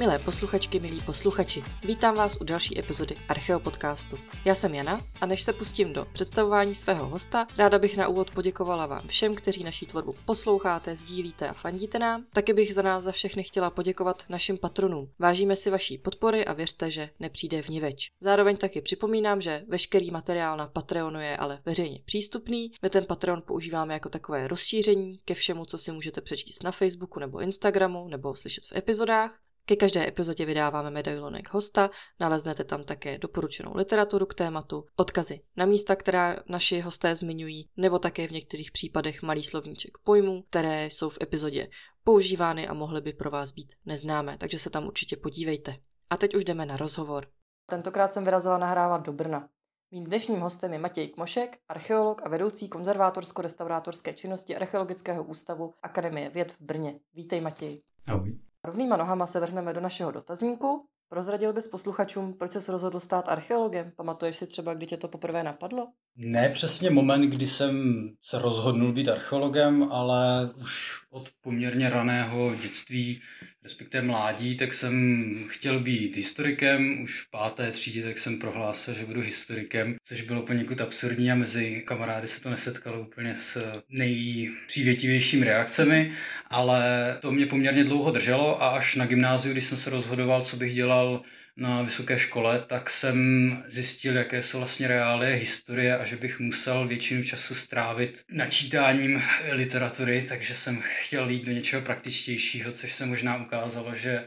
Milé posluchačky, milí posluchači, vítám vás u další epizody Archeo podcastu. Já jsem Jana a než se pustím do představování svého hosta, ráda bych na úvod poděkovala vám všem, kteří naší tvorbu posloucháte, sdílíte a fandíte nám. Taky bych za nás za všechny chtěla poděkovat našim patronům. Vážíme si vaší podpory a věřte, že nepřijde vniveč. Zároveň taky připomínám, že veškerý materiál na Patreonu je ale veřejně přístupný. My ten Patreon používáme jako takové rozšíření ke všemu, co si můžete přečíst na Facebooku nebo Instagramu nebo slyšet v epizodách. Ke každé epizodě vydáváme medailonek hosta, naleznete tam také doporučenou literaturu k tématu, odkazy na místa, která naši hosté zmiňují, nebo také v některých případech malý slovníček pojmů, které jsou v epizodě používány a mohly by pro vás být neznámé, takže se tam určitě podívejte. A teď už jdeme na rozhovor. Tentokrát jsem vyrazila nahrávat do Brna. Mým dnešním hostem je Matěj Kmošek, archeolog a vedoucí konzervátorsko-restaurátorské činnosti Archeologického ústavu Akademie věd v Brně. Vítej Matěj. Ahoj. Rovnýma nohama se vrhneme do našeho dotazníku. Prozradil bys posluchačům, proč se rozhodl stát archeologem? Pamatuješ si třeba, kdy tě to poprvé napadlo? Ne přesně moment, kdy jsem se rozhodnul být archeologem, ale už od poměrně raného dětství respektive mládí, tak jsem chtěl být historikem. Už v páté třídě tak jsem prohlásil, že budu historikem, což bylo poněkud absurdní a mezi kamarády se to nesetkalo úplně s nejpřívětivějšími reakcemi, ale to mě poměrně dlouho drželo a až na gymnáziu, když jsem se rozhodoval, co bych dělal na vysoké škole, tak jsem zjistil, jaké jsou vlastně reálie historie a že bych musel většinu času strávit načítáním literatury, takže jsem chtěl jít do něčeho praktičtějšího, což se možná ukázalo, že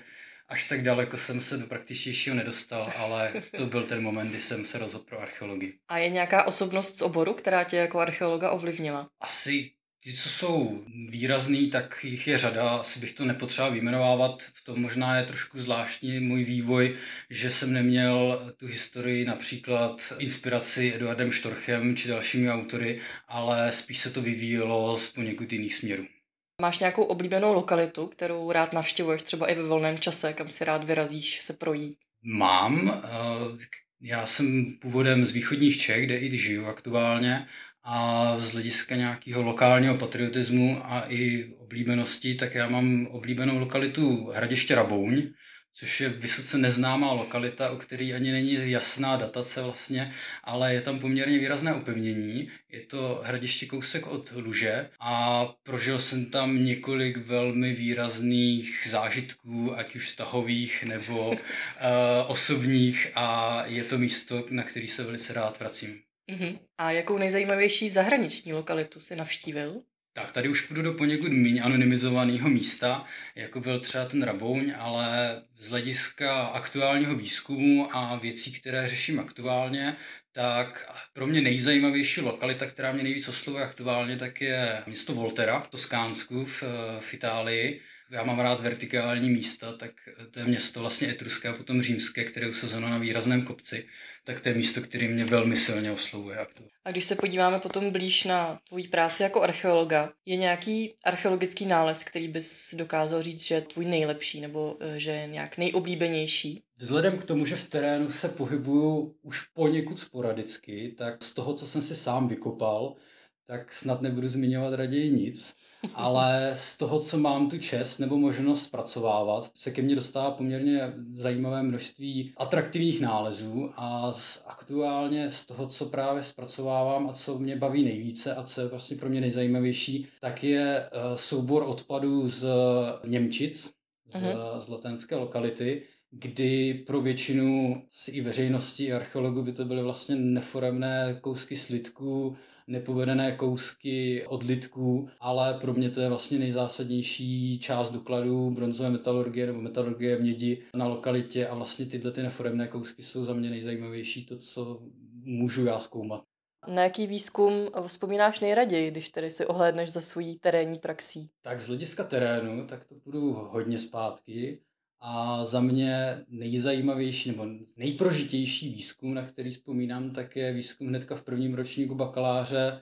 až tak daleko jsem se do praktičtějšího nedostal, ale to byl ten moment, kdy jsem se rozhodl pro archeologii. A je nějaká osobnost z oboru, která tě jako archeologa ovlivnila? Asi ty, co jsou výrazný, tak jich je řada, asi bych to nepotřeboval vyjmenovávat. V tom možná je trošku zvláštní můj vývoj, že jsem neměl tu historii například inspiraci Eduardem Štorchem či dalšími autory, ale spíš se to vyvíjelo z poněkud jiných směrů. Máš nějakou oblíbenou lokalitu, kterou rád navštěvuješ třeba i ve volném čase, kam si rád vyrazíš se projít? Mám. Eh, já jsem původem z východních Čech, kde i žiju aktuálně a z hlediska nějakého lokálního patriotismu a i oblíbenosti, tak já mám oblíbenou lokalitu Hradiště Rabouň, což je vysoce neznámá lokalita, o který ani není jasná datace vlastně, ale je tam poměrně výrazné opevnění. Je to hradiště kousek od Luže a prožil jsem tam několik velmi výrazných zážitků, ať už vztahových nebo uh, osobních a je to místo, na který se velice rád vracím. Uh-huh. A jakou nejzajímavější zahraniční lokalitu si navštívil? Tak tady už půjdu do poněkud méně anonymizovaného místa, jako byl třeba ten Rabouň, ale z hlediska aktuálního výzkumu a věcí, které řeším aktuálně, tak pro mě nejzajímavější lokalita, která mě nejvíc oslovuje aktuálně, tak je město Volterra v Toskánsku v, v Itálii, já mám rád vertikální místa, tak to je město vlastně etruské a potom římské, které je usazeno na výrazném kopci, tak to je místo, které mě velmi silně oslovuje. A když se podíváme potom blíž na tvoji práci jako archeologa, je nějaký archeologický nález, který bys dokázal říct, že je tvůj nejlepší nebo eh, že je nějak nejoblíbenější? Vzhledem k tomu, že v terénu se pohybuju už poněkud sporadicky, tak z toho, co jsem si sám vykopal, tak snad nebudu zmiňovat raději nic ale z toho, co mám tu čest nebo možnost zpracovávat, se ke mně dostává poměrně zajímavé množství atraktivních nálezů a z, aktuálně z toho, co právě zpracovávám a co mě baví nejvíce a co je vlastně pro mě nejzajímavější, tak je uh, soubor odpadů z Němčic, z, uh-huh. z latenské lokality, kdy pro většinu i veřejnosti i archeologů by to byly vlastně neforemné kousky slitků, nepovedené kousky odlitků, ale pro mě to je vlastně nejzásadnější část dokladů bronzové metalurgie nebo metalurgie mědi na lokalitě a vlastně tyhle ty neforemné kousky jsou za mě nejzajímavější, to, co můžu já zkoumat. Na jaký výzkum vzpomínáš nejraději, když tedy si ohlédneš za svojí terénní praxí? Tak z hlediska terénu, tak to budu hodně zpátky. A za mě nejzajímavější nebo nejprožitější výzkum, na který vzpomínám, tak je výzkum hnedka v prvním ročníku bakaláře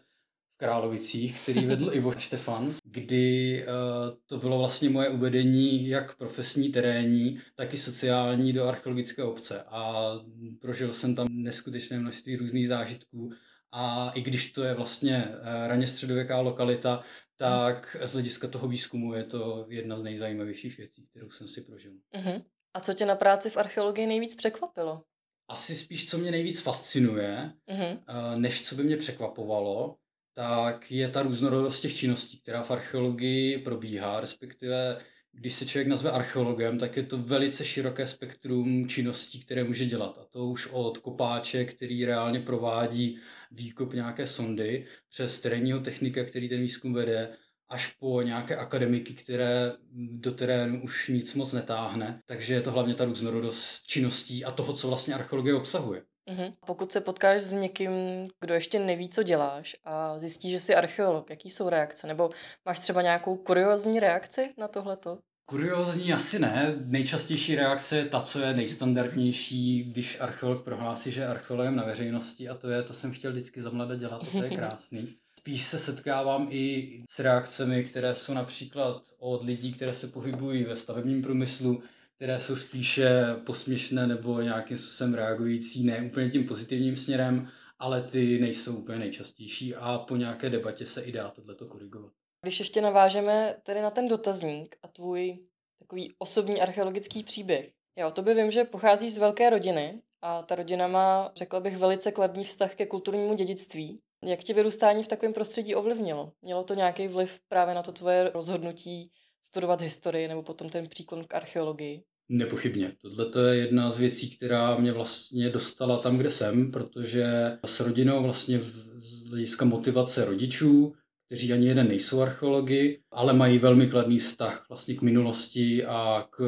v Královicích, který vedl Ivo Štefan, kdy uh, to bylo vlastně moje uvedení jak profesní, terénní, tak i sociální do archeologické obce. A prožil jsem tam neskutečné množství různých zážitků. A i když to je vlastně uh, raně středověká lokalita, tak z hlediska toho výzkumu je to jedna z nejzajímavějších věcí, kterou jsem si prožil. Uh-huh. A co tě na práci v archeologii nejvíc překvapilo? Asi spíš, co mě nejvíc fascinuje, mm-hmm. než co by mě překvapovalo, tak je ta různorodost těch činností, která v archeologii probíhá, respektive když se člověk nazve archeologem, tak je to velice široké spektrum činností, které může dělat. A to už od kopáče, který reálně provádí výkop nějaké sondy, přes terénního technika, který ten výzkum vede, až po nějaké akademiky, které do terénu už nic moc netáhne. Takže je to hlavně ta různorodost činností a toho, co vlastně archeologie obsahuje. Mm-hmm. Pokud se potkáš s někým, kdo ještě neví, co děláš a zjistí, že jsi archeolog, jaký jsou reakce? Nebo máš třeba nějakou kuriozní reakci na tohleto? Kuriozní asi ne. Nejčastější reakce je ta, co je nejstandardnější, když archeolog prohlásí, že je archeologem na veřejnosti a to je, to jsem chtěl vždycky za mladé dělat a to je krásný. Spíš se setkávám i s reakcemi, které jsou například od lidí, které se pohybují ve stavebním průmyslu, které jsou spíše posměšné nebo nějakým způsobem reagující, ne úplně tím pozitivním směrem, ale ty nejsou úplně nejčastější a po nějaké debatě se i dá tohleto korigovat. Když ještě navážeme tedy na ten dotazník a tvůj takový osobní archeologický příběh. Jo, to by vím, že pochází z velké rodiny a ta rodina má, řekla bych, velice kladný vztah ke kulturnímu dědictví. Jak tě vyrůstání v takovém prostředí ovlivnilo? Mělo to nějaký vliv právě na to tvoje rozhodnutí studovat historii nebo potom ten příklon k archeologii? Nepochybně. Tohle je jedna z věcí, která mě vlastně dostala tam, kde jsem, protože s rodinou vlastně z hlediska motivace rodičů, kteří ani jeden nejsou archeologi, ale mají velmi kladný vztah vlastně k minulosti a k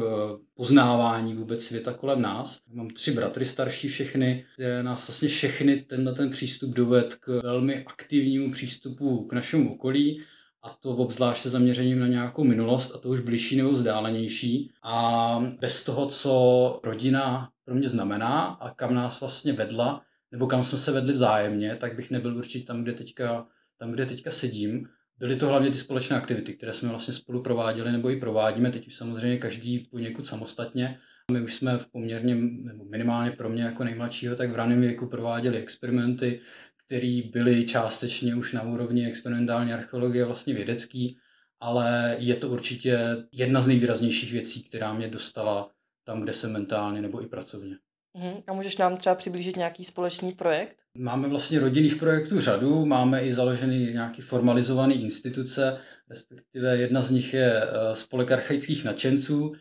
poznávání vůbec světa kolem nás. Mám tři bratry starší všechny, které nás vlastně všechny tenhle ten přístup doved k velmi aktivnímu přístupu k našemu okolí a to obzvlášť se zaměřením na nějakou minulost a to už blížší nebo vzdálenější. A bez toho, co rodina pro mě znamená a kam nás vlastně vedla, nebo kam jsme se vedli vzájemně, tak bych nebyl určitě tam, kde teďka, tam, kde teďka sedím. Byly to hlavně ty společné aktivity, které jsme vlastně spolu prováděli nebo i provádíme, teď už samozřejmě každý poněkud samostatně. My už jsme v poměrně, nebo minimálně pro mě jako nejmladšího, tak v raném věku prováděli experimenty, které byly částečně už na úrovni experimentální archeologie vlastně vědecký, ale je to určitě jedna z nejvýraznějších věcí, která mě dostala tam, kde jsem mentálně nebo i pracovně. Uhum. A můžeš nám třeba přiblížit nějaký společný projekt? Máme vlastně rodinných projektů řadu, máme i založený nějaký formalizovaný instituce, respektive jedna z nich je eh, spolek archaických nadšenců,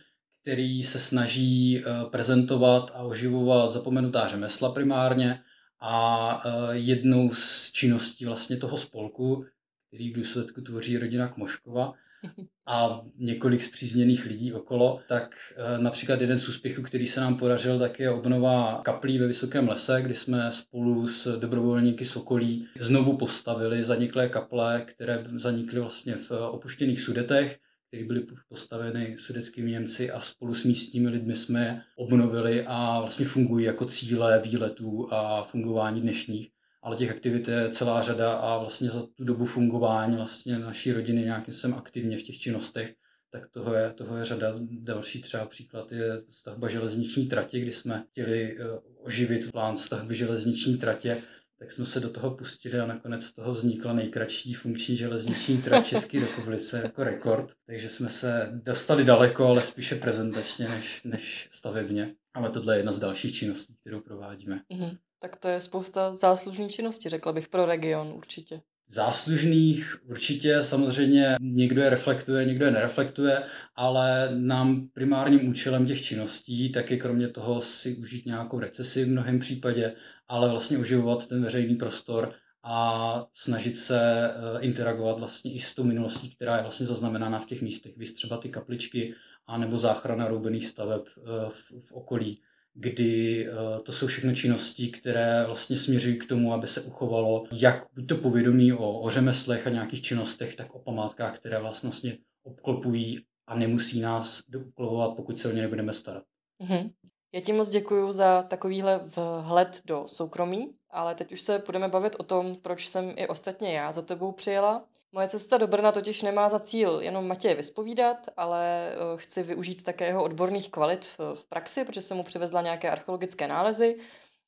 který se snaží eh, prezentovat a oživovat zapomenutá řemesla primárně, a e, jednou z činností vlastně toho spolku, který v důsledku tvoří rodina Kmoškova a několik zpřízněných lidí okolo, tak e, například jeden z úspěchů, který se nám podařil, tak je obnova kaplí ve Vysokém lese, kdy jsme spolu s dobrovolníky Sokolí znovu postavili zaniklé kaple, které zanikly vlastně v opuštěných sudetech které byly postaveny sudeckými Němci a spolu s místními lidmi jsme je obnovili a vlastně fungují jako cíle výletů a fungování dnešních. Ale těch aktivit je celá řada a vlastně za tu dobu fungování vlastně naší rodiny nějakým jsem aktivně v těch činnostech, tak toho je, toho je řada. Další třeba příklad je stavba železniční tratě, kdy jsme chtěli eh, oživit plán stavby železniční tratě tak jsme se do toho pustili a nakonec z toho vznikla nejkratší funkční železniční trať České republice jako rekord. Takže jsme se dostali daleko, ale spíše prezentačně než, než stavebně. Ale tohle je jedna z dalších činností, kterou provádíme. Mm-hmm. Tak to je spousta záslužných činností, řekla bych, pro region určitě. Záslužných určitě samozřejmě někdo je reflektuje, někdo je nereflektuje, ale nám primárním účelem těch činností tak je kromě toho si užít nějakou recesi v mnohem případě, ale vlastně oživovat ten veřejný prostor a snažit se eh, interagovat vlastně i s tou minulostí, která je vlastně zaznamenána v těch místech, vys třeba ty kapličky, anebo záchrana roubených staveb eh, v, v okolí kdy eh, to jsou všechno činnosti, které vlastně směřují k tomu, aby se uchovalo jak buď to povědomí o, o řemeslech a nějakých činnostech, tak o památkách, které vlastně obklopují a nemusí nás douplovovat, pokud se o ně nebudeme starat. Mm-hmm. Já ti moc děkuji za takovýhle vhled do soukromí, ale teď už se budeme bavit o tom, proč jsem i ostatně já za tebou přijela. Moje cesta do Brna totiž nemá za cíl jenom Matěje vyspovídat, ale eh, chci využít také jeho odborných kvalit v praxi, protože jsem mu přivezla nějaké archeologické nálezy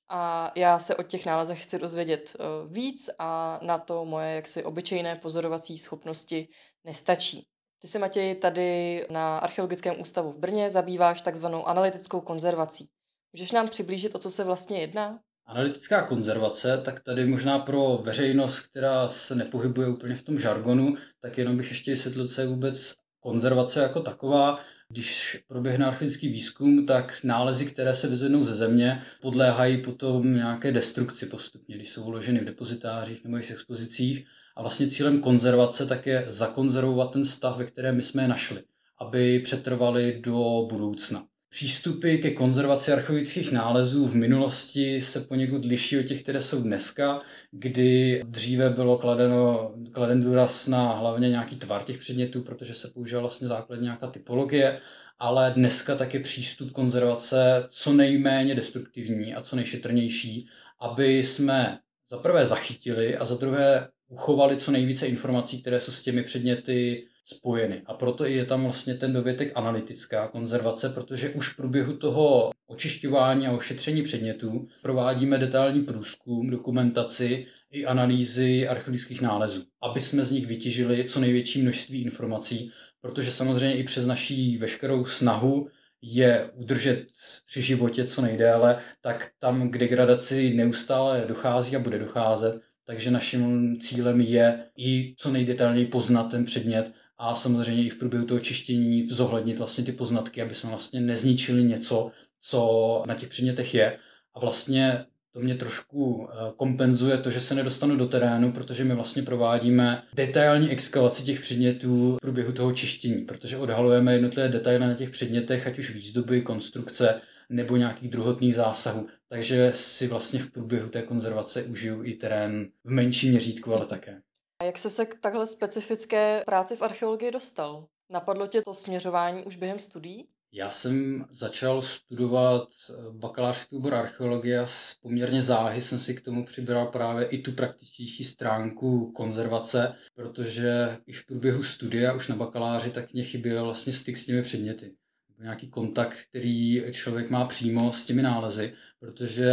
a já se o těch nálezech chci dozvědět eh, víc a na to moje jaksi obyčejné pozorovací schopnosti nestačí. Ty se, Matěj, tady na Archeologickém ústavu v Brně zabýváš takzvanou analytickou konzervací. Můžeš nám přiblížit, o co se vlastně jedná? Analytická konzervace, tak tady možná pro veřejnost, která se nepohybuje úplně v tom žargonu, tak jenom bych ještě vysvětlil, co je vůbec konzervace jako taková. Když proběhne archeologický výzkum, tak nálezy, které se vyzvednou ze země, podléhají potom nějaké destrukci postupně, když jsou uloženy v depozitářích nebo v expozicích. A vlastně cílem konzervace tak je zakonzervovat ten stav, ve kterém my jsme je našli, aby přetrvali do budoucna. Přístupy ke konzervaci archeologických nálezů v minulosti se poněkud liší od těch, které jsou dneska, kdy dříve bylo kladeno, kladen důraz na hlavně nějaký tvar těch předmětů, protože se používala vlastně základně nějaká typologie, ale dneska tak je přístup konzervace co nejméně destruktivní a co nejšetrnější, aby jsme za prvé zachytili a za druhé uchovali co nejvíce informací, které jsou s těmi předměty spojeny. A proto je tam vlastně ten dovětek analytická konzervace, protože už v průběhu toho očišťování a ošetření předmětů provádíme detailní průzkum, dokumentaci i analýzy archeologických nálezů, aby jsme z nich vytěžili co největší množství informací, protože samozřejmě i přes naší veškerou snahu je udržet při životě co nejdéle, tak tam k degradaci neustále dochází a bude docházet. Takže naším cílem je i co nejdetailněji poznat ten předmět a samozřejmě i v průběhu toho čištění zohlednit vlastně ty poznatky, aby jsme vlastně nezničili něco, co na těch předmětech je. A vlastně to mě trošku eh, kompenzuje to, že se nedostanu do terénu, protože my vlastně provádíme detailní exkavaci těch předmětů v průběhu toho čištění, protože odhalujeme jednotlivé detaily na těch předmětech, ať už výzdoby, konstrukce nebo nějakých druhotných zásahů. Takže si vlastně v průběhu té konzervace užiju i terén v menším měřítku, ale také. A jak jsi se k takhle specifické práci v archeologii dostal? Napadlo tě to směřování už během studií? Já jsem začal studovat eh, bakalářský obor archeologie a poměrně záhy jsem si k tomu přibral právě i tu praktičtější stránku konzervace, protože i v průběhu studia už na bakaláři tak mě chyběl vlastně styk s těmi předměty nějaký kontakt, který člověk má přímo s těmi nálezy, protože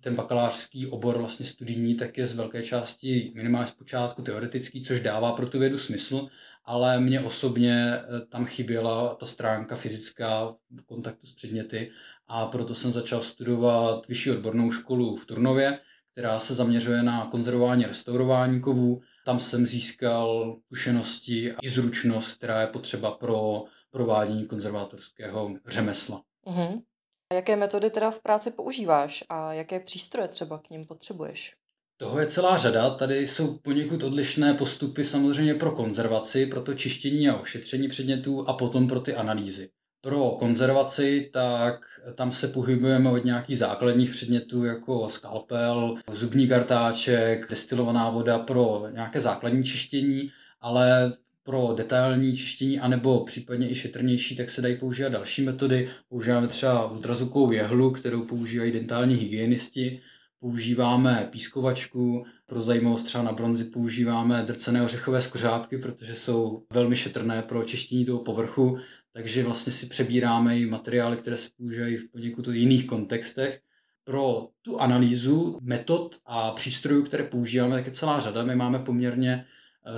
ten bakalářský obor vlastně studijní tak je z velké části minimálně zpočátku teoretický, což dává pro tu vědu smysl, ale mě osobně eh, tam chyběla ta stránka fyzická v kontaktu s předměty a proto jsem začal studovat vyšší odbornou školu v Turnově, která se zaměřuje na konzervování a restaurování kovů. Tam jsem získal zkušenosti i zručnost, která je potřeba pro provádění konzervátorského řemesla. Uh-huh. A jaké metody teda v práci používáš a jaké přístroje třeba k ním potřebuješ? Toho je celá řada. Tady jsou poněkud odlišné postupy samozřejmě pro konzervaci, pro to čištění a ošetření předmětů a potom pro ty analýzy. Pro konzervaci, tak tam se pohybujeme od nějakých základních předmětů jako skalpel, zubní kartáček, destilovaná voda pro nějaké základní čištění, ale pro detailní čištění, anebo případně i šetrnější, tak se dají používat další metody. Používáme třeba ultrazvukovou jehlu, kterou používají dentální hygienisti. Používáme pískovačku, pro zajímavost třeba na bronzi používáme drcené ořechové skořápky, protože jsou velmi šetrné pro čištění toho povrchu, takže vlastně si přebíráme i materiály, které se používají v poněkud jiných kontextech. Pro tu analýzu metod a přístrojů, které používáme, tak je celá řada. My máme poměrně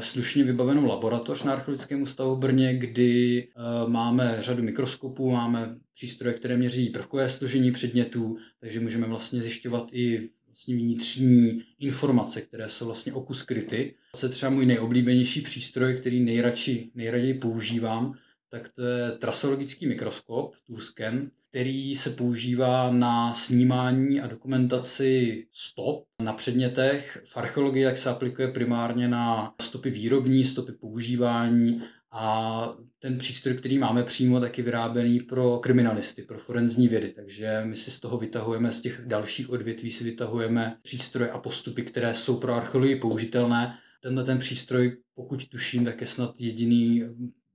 slušně vybavenou laboratoř na Archeologickém ústavu v Brně, kdy eh, máme řadu mikroskopů, máme přístroje, které měří prvkové složení předmětů, takže můžeme vlastně zjišťovat i vlastně vnitřní informace, které jsou vlastně oku skryty. To je třeba můj nejoblíbenější přístroj, který nejradši, nejraději používám, tak to je trasologický mikroskop, ToolScan, který se používá na snímání a dokumentaci stop na předmětech. V archeologii jak se aplikuje primárně na stopy výrobní, stopy používání a ten přístroj, který máme přímo, tak je vyráběný pro kriminalisty, pro forenzní vědy. Takže my si z toho vytahujeme, z těch dalších odvětví si vytahujeme přístroje a postupy, které jsou pro archeologii použitelné. Tenhle ten přístroj, pokud tuším, tak je snad jediný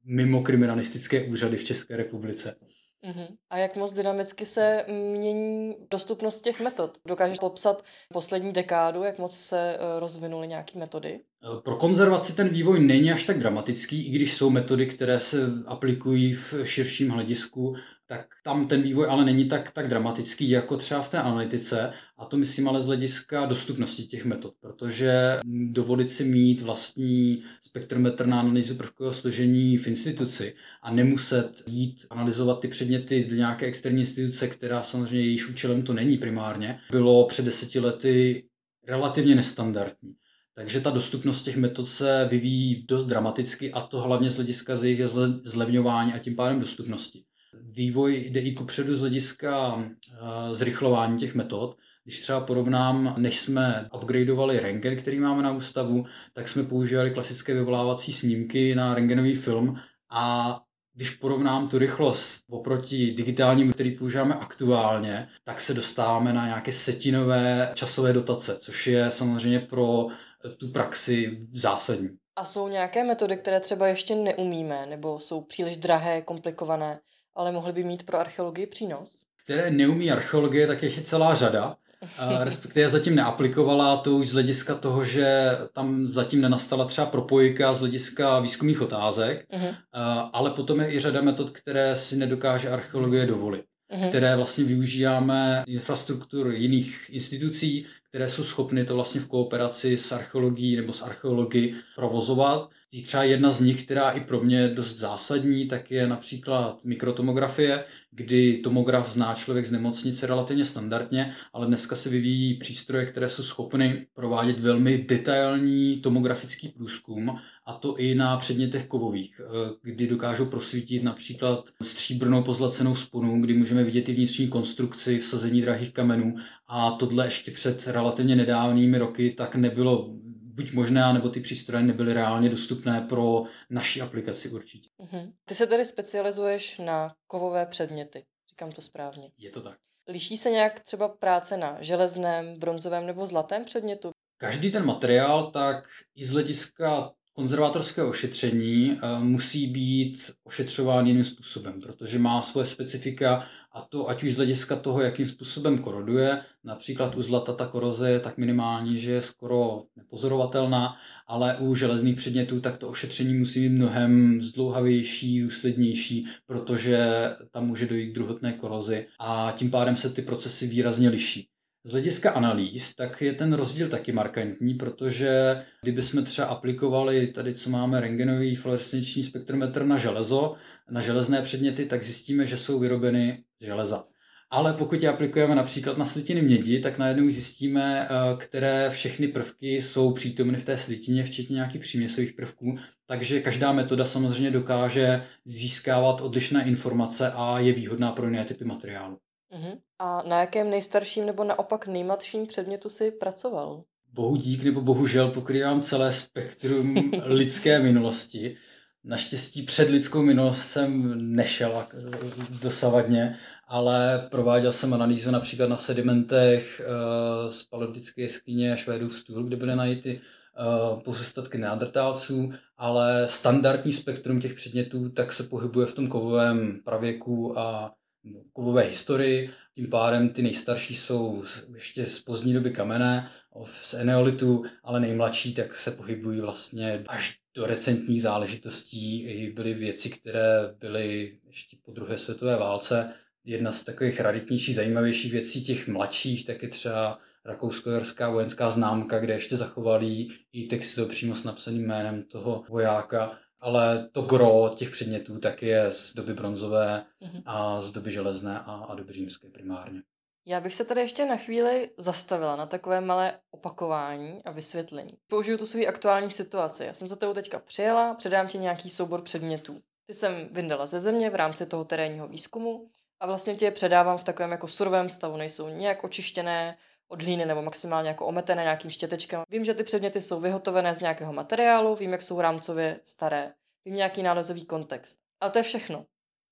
mimo kriminalistické úřady v České republice. Uh-huh. A jak moc dynamicky se mění dostupnost těch metod? Dokážeš popsat poslední dekádu, jak moc se eh, rozvinuly nějaké metody? Pro konzervaci ten vývoj není až tak dramatický, i když jsou metody, které se aplikují v širším hledisku, tak tam ten vývoj ale není tak, tak dramatický jako třeba v té analytice. A to myslím ale z hlediska dostupnosti těch metod, protože dovolit si mít vlastní spektrometr na analýzu prvkového složení v instituci a nemuset jít analyzovat ty předměty do nějaké externí instituce, která samozřejmě jejíž účelem to není primárně, bylo před deseti lety relativně nestandardní. Takže ta dostupnost těch metod se vyvíjí dost dramaticky a to hlavně z hlediska z jejich zlevňování a tím pádem dostupnosti. Vývoj jde i kupředu z hlediska eh, zrychlování těch metod. Když třeba porovnám, než jsme upgradeovali rengen, který máme na ústavu, tak jsme používali klasické vyvolávací snímky na rengenový film a když porovnám tu rychlost oproti digitálnímu, který používáme aktuálně, tak se dostáváme na nějaké setinové časové dotace, což je samozřejmě pro tu praxi zásadní. A jsou nějaké metody, které třeba ještě neumíme, nebo jsou příliš drahé, komplikované, ale mohly by mít pro archeologii přínos? Které neumí archeologie, tak je celá řada. respektive zatím neaplikovala to už z hlediska toho, že tam zatím nenastala třeba propojka z hlediska výzkumných otázek, uh-huh. ale potom je i řada metod, které si nedokáže archeologie dovolit, uh-huh. které vlastně využíváme infrastruktur jiných institucí, které jsou schopny to vlastně v kooperaci s archeologií nebo s archeology provozovat. Třeba jedna z nich, která i pro mě je dost zásadní, tak je například mikrotomografie, kdy tomograf zná člověk z nemocnice relativně standardně, ale dneska se vyvíjí přístroje, které jsou schopny provádět velmi detailní tomografický průzkum a to i na předmětech kovových, eh, kdy dokážou prosvítit například stříbrnou pozlacenou sponu, kdy můžeme vidět i vnitřní konstrukci, vsazení drahých kamenů a tohle ještě před relativně nedávnými roky tak nebylo buď možné, nebo ty přístroje nebyly reálně dostupné pro naši aplikaci určitě. Uh-huh. Ty se tedy specializuješ na kovové předměty, říkám to správně. Je to tak. Liší se nějak třeba práce na železném, bronzovém nebo zlatém předmětu? Každý ten materiál tak i z hlediska konzervátorské ošetření eh, musí být ošetřován jiným způsobem, protože má svoje specifika a to ať už z hlediska toho, jakým způsobem koroduje, například u zlata ta koroze je tak minimální, že je skoro nepozorovatelná, ale u železných předmětů tak to ošetření musí být mnohem zdlouhavější, důslednější, protože tam může dojít k druhotné korozi a tím pádem se ty procesy výrazně liší. Z hlediska analýz, tak je ten rozdíl taky markantní, protože kdybychom třeba aplikovali tady, co máme, rengenový fluorescenční spektrometr na železo, na železné předměty, tak zjistíme, že jsou vyrobeny z železa. Ale pokud je aplikujeme například na slitiny mědi, tak najednou zjistíme, eh, které všechny prvky jsou přítomny v té slitině, včetně nějakých příměsových prvků. Takže každá metoda samozřejmě dokáže získávat odlišné informace a je výhodná pro jiné typy materiálu. Uh-huh. A na jakém nejstarším nebo naopak nejmladším předmětu si pracoval? Bohu dík nebo bohužel pokrývám celé spektrum lidské minulosti. Naštěstí před lidskou minulost jsem nešel dosavadně, ale prováděl jsem analýzu například na sedimentech uh, z paleolitické jeskyně Švédův stůl, kde byly najity uh, pozůstatky neandertálců, ale standardní spektrum těch předmětů tak se pohybuje v tom kovovém pravěku a kovové historii, tím pádem ty nejstarší jsou ještě z pozdní doby kamenné, z eneolitu, ale nejmladší tak se pohybují vlastně až do recentních záležitostí. I byly věci, které byly ještě po druhé světové válce. Jedna z takových raditnějších, zajímavějších věcí těch mladších, tak je třeba rakousko-jerská vojenská známka, kde ještě zachovali i texty přímo s napsaným jménem toho vojáka ale to gro těch předmětů tak je z doby bronzové mm-hmm. a z doby železné a, a doby římské primárně. Já bych se tady ještě na chvíli zastavila na takové malé opakování a vysvětlení. Použiju tu svou aktuální situaci. Já jsem za tebou teďka přijela, předám ti nějaký soubor předmětů. Ty jsem vyndala ze země v rámci toho terénního výzkumu a vlastně tě je předávám v takovém jako surovém stavu. Nejsou nějak očištěné, od hlíny nebo maximálně jako ometené nějakým štětečkem. Vím, že ty předměty jsou vyhotovené z nějakého materiálu, vím, jak jsou rámcově staré, vím nějaký nálezový kontext. A to je všechno.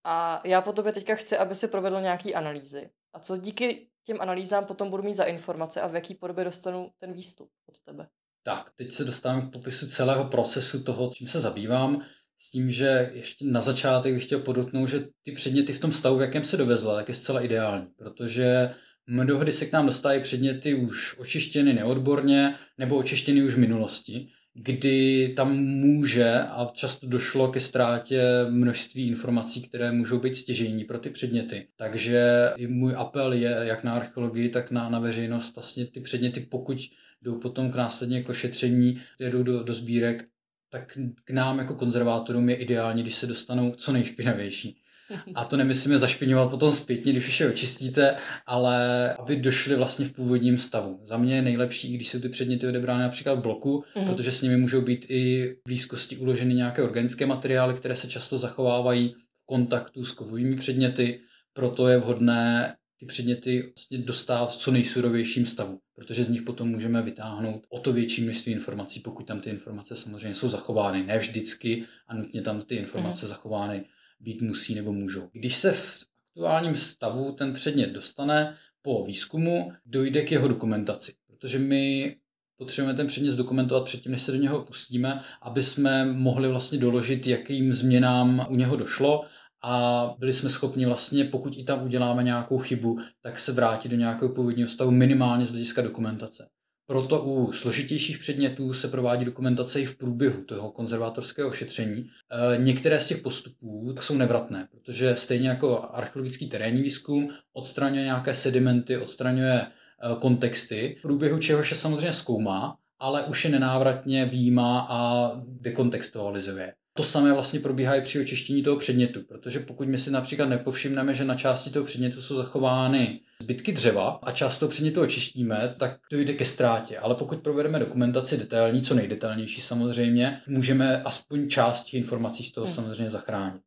A já po tobě teďka chci, aby si provedl nějaký analýzy. A co díky těm analýzám potom budu mít za informace a v jaký podobě dostanu ten výstup od tebe. Tak, teď se dostávám k popisu celého procesu toho, čím se zabývám, s tím, že ještě na začátek bych chtěl podotknout, že ty předměty v tom stavu, v jakém se dovezla, tak je zcela ideální, protože Mnohdy se k nám dostávají předměty už očištěny neodborně nebo očištěny už v minulosti, kdy tam může a často došlo ke ztrátě množství informací, které můžou být stěžení pro ty předměty. Takže můj apel je jak na archeologii, tak na, na veřejnost vlastně ty předměty, pokud jdou potom k následně jako šetření, jdou do, do sbírek, tak k nám jako konzervátorům je ideální, když se dostanou co nejšpinavější. A to nemyslíme zašpiňovat potom zpětně, když už je očistíte, ale aby došly vlastně v původním stavu. Za mě je nejlepší, když jsou ty předměty odebrány například v bloku, mm-hmm. protože s nimi můžou být i v blízkosti uloženy nějaké organické materiály, které se často zachovávají v kontaktu s kovovými předměty, proto je vhodné ty předměty vlastně dostat v co nejsurovějším stavu, protože z nich potom můžeme vytáhnout o to větší množství informací, pokud tam ty informace samozřejmě jsou zachovány. Ne vždycky a nutně tam ty informace mm. zachovány být musí nebo můžou. Když se v aktuálním stavu ten předmět dostane po výzkumu, dojde k jeho dokumentaci, protože my potřebujeme ten předmět zdokumentovat předtím, než se do něho pustíme, aby jsme mohli vlastně doložit, jakým změnám u něho došlo a byli jsme schopni vlastně, pokud i tam uděláme nějakou chybu, tak se vrátit do nějakého původního stavu minimálně z hlediska dokumentace. Proto u složitějších předmětů se provádí dokumentace i v průběhu toho konzervátorského šetření. E, některé z těch postupů jsou nevratné, protože stejně jako archeologický terénní výzkum odstraňuje nějaké sedimenty, odstraňuje e, kontexty, v průběhu čehož je samozřejmě zkoumá, ale už je nenávratně výjímá a dekontextualizuje. To samé vlastně probíhá i při očištění toho předmětu, protože pokud my si například nepovšimneme, že na části toho předmětu jsou zachovány zbytky dřeva a část toho předmětu očištíme, tak to jde ke ztrátě. Ale pokud provedeme dokumentaci detailní, co nejdetailnější samozřejmě, můžeme aspoň část těch informací z toho hmm. samozřejmě zachránit.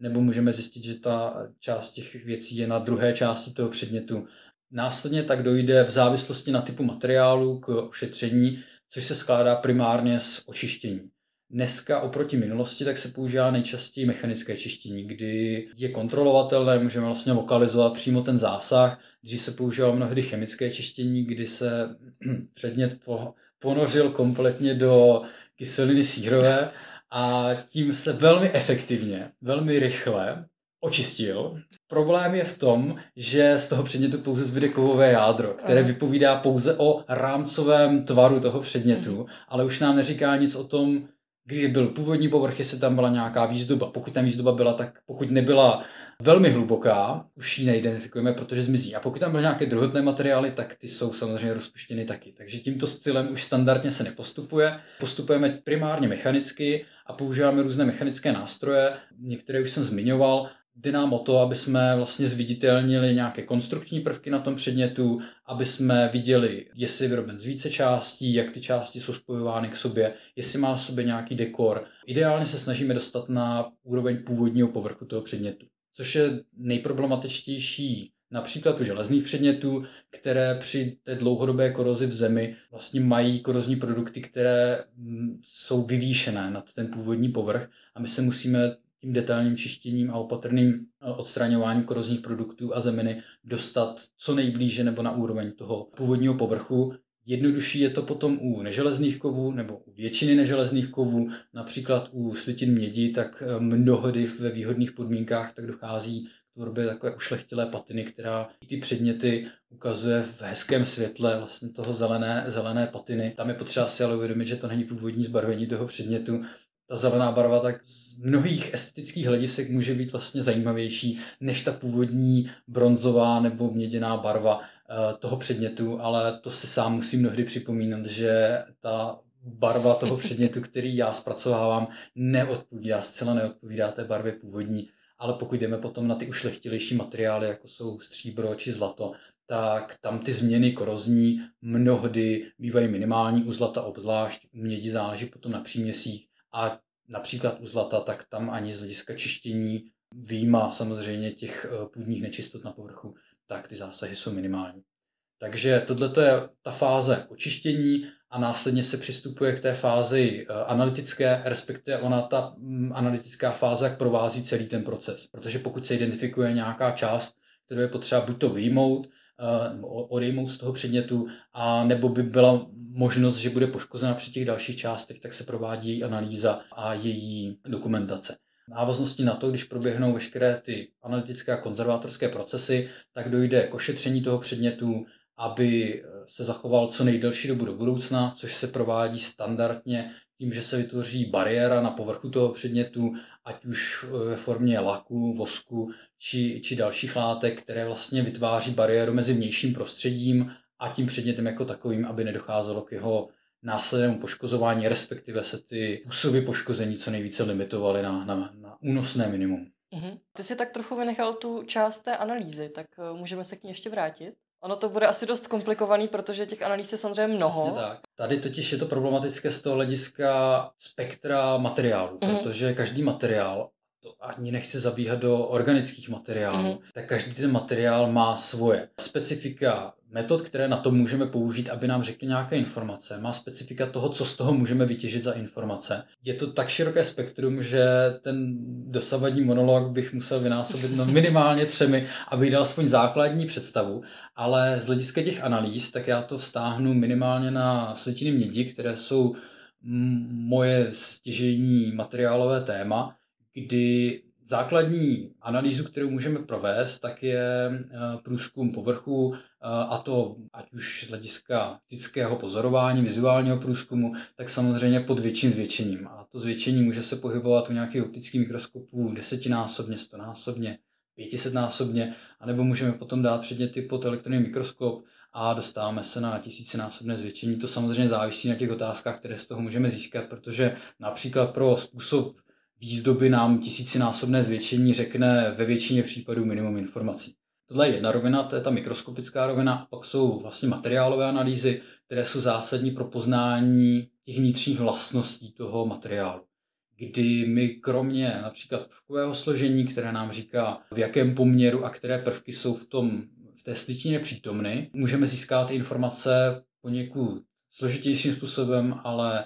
Nebo můžeme zjistit, že ta část těch věcí je na druhé části toho předmětu. Následně tak dojde v závislosti na typu materiálu k ošetření, což se skládá primárně z očištění. Dneska oproti minulosti tak se používá nejčastěji mechanické čištění, kdy je kontrolovatelné, můžeme vlastně lokalizovat přímo ten zásah. Dřív se používalo mnohdy chemické čištění, kdy se předmět ponořil kompletně do kyseliny sírové a tím se velmi efektivně, velmi rychle očistil. Problém je v tom, že z toho předmětu pouze zbyde kovové jádro, které vypovídá pouze o rámcovém tvaru toho předmětu, mhm. ale už nám neříká nic o tom, kdy byl původní povrch, jestli tam byla nějaká výzdoba. Pokud tam výzdoba byla, tak pokud nebyla velmi hluboká, už ji neidentifikujeme, protože zmizí. A pokud tam byly nějaké druhotné materiály, tak ty jsou samozřejmě rozpuštěny taky. Takže tímto stylem už standardně se nepostupuje. Postupujeme primárně mechanicky a používáme různé mechanické nástroje. Některé už jsem zmiňoval, Jde nám o to, aby jsme vlastně zviditelnili nějaké konstrukční prvky na tom předmětu, aby jsme viděli, jestli je vyroben z více částí, jak ty části jsou spojovány k sobě, jestli má na sobě nějaký dekor. Ideálně se snažíme dostat na úroveň původního povrchu toho předmětu, což je nejproblematičtější například u železných předmětů, které při té dlouhodobé korozi v zemi vlastně mají korozní produkty, které mm, jsou vyvýšené nad ten původní povrch a my se musíme tím detailním čištěním a opatrným eh, odstraňováním korozních produktů a zeminy dostat co nejblíže nebo na úroveň toho původního povrchu. Jednodušší je to potom u neželezných kovů nebo u většiny neželezných kovů, například u slitin mědi, tak eh, mnohdy ve výhodných podmínkách tak dochází k tvorbě takové ušlechtilé patiny, která ty předměty ukazuje v hezkém světle vlastně toho zelené, zelené patiny. Tam je potřeba si ale uvědomit, že to není původní zbarvení toho předmětu, ta zelená barva tak z mnohých estetických hledisek může být vlastně zajímavější než ta původní bronzová nebo měděná barva eh, toho předmětu, ale to si sám musím mnohdy připomínat, že ta barva toho předmětu, který já zpracovávám, neodpovídá, zcela neodpovídá té barvě původní. Ale pokud jdeme potom na ty ušlechtilejší materiály, jako jsou stříbro či zlato, tak tam ty změny korozní mnohdy bývají minimální, u zlata obzvlášť, u mědi záleží potom na příměsích a například u zlata, tak tam ani z hlediska čištění výjima samozřejmě těch eh, půdních nečistot na povrchu, tak ty zásahy jsou minimální. Takže tohle je ta fáze očištění a následně se přistupuje k té fázi eh, analytické, respektive ona ta mm, analytická fáze, jak provází celý ten proces. Protože pokud se identifikuje nějaká část, kterou je potřeba buď to vyjmout, odejmout z toho předmětu, a nebo by byla možnost, že bude poškozena při těch dalších částech, tak se provádí její analýza a její dokumentace. V návaznosti na to, když proběhnou veškeré ty analytické a konzervátorské procesy, tak dojde k ošetření toho předmětu, aby se zachoval co nejdelší dobu do budoucna, což se provádí standardně tím, že se vytvoří bariéra na povrchu toho předmětu, ať už ve formě laku, vosku či, či dalších látek, které vlastně vytváří bariéru mezi vnějším prostředím a tím předmětem jako takovým, aby nedocházelo k jeho následnému poškozování, respektive se ty působy poškození co nejvíce limitovaly na, na, na únosné minimum. Mm-hmm. Ty si tak trochu vynechal tu část té analýzy, tak uh, můžeme se k ní ještě vrátit? Ono to bude asi dost komplikovaný, protože těch analýz je samozřejmě mnoho. Přesně tak. Tady totiž je to problematické z toho hlediska spektra materiálu, mm-hmm. protože každý materiál to ani nechci zabíhat do organických materiálů, mm-hmm. tak každý ten materiál má svoje specifika metod, které na to můžeme použít, aby nám řekli nějaké informace. Má specifika toho, co z toho můžeme vytěžit za informace. Je to tak široké spektrum, že ten dosavadní monolog bych musel vynásobit no minimálně třemi, aby dal aspoň základní představu, ale z hlediska těch analýz, tak já to vztáhnu minimálně na slitiny mědi, které jsou moje stěžení materiálové téma, kdy základní analýzu, kterou můžeme provést, tak je eh, průzkum povrchu, eh, a to ať už z hlediska optického pozorování, vizuálního průzkumu, tak samozřejmě pod větším zvětšením. A to zvětšení může se pohybovat u nějakých optických mikroskopů desetinásobně, stonásobně, pětisetnásobně, anebo můžeme potom dát předměty pod elektronný mikroskop a dostáváme se na tisícinásobné zvětšení. To samozřejmě závisí na těch otázkách, které z toho můžeme získat, protože například pro způsob výzdoby nám tisícinásobné zvětšení řekne ve většině případů minimum informací. Tohle je jedna rovina, to je ta mikroskopická rovina, a pak jsou vlastně materiálové analýzy, které jsou zásadní pro poznání těch vnitřních vlastností toho materiálu. Kdy my kromě například prvkového složení, které nám říká, v jakém poměru a které prvky jsou v, tom, v té slitině přítomny, můžeme získat informace poněkud složitějším způsobem, ale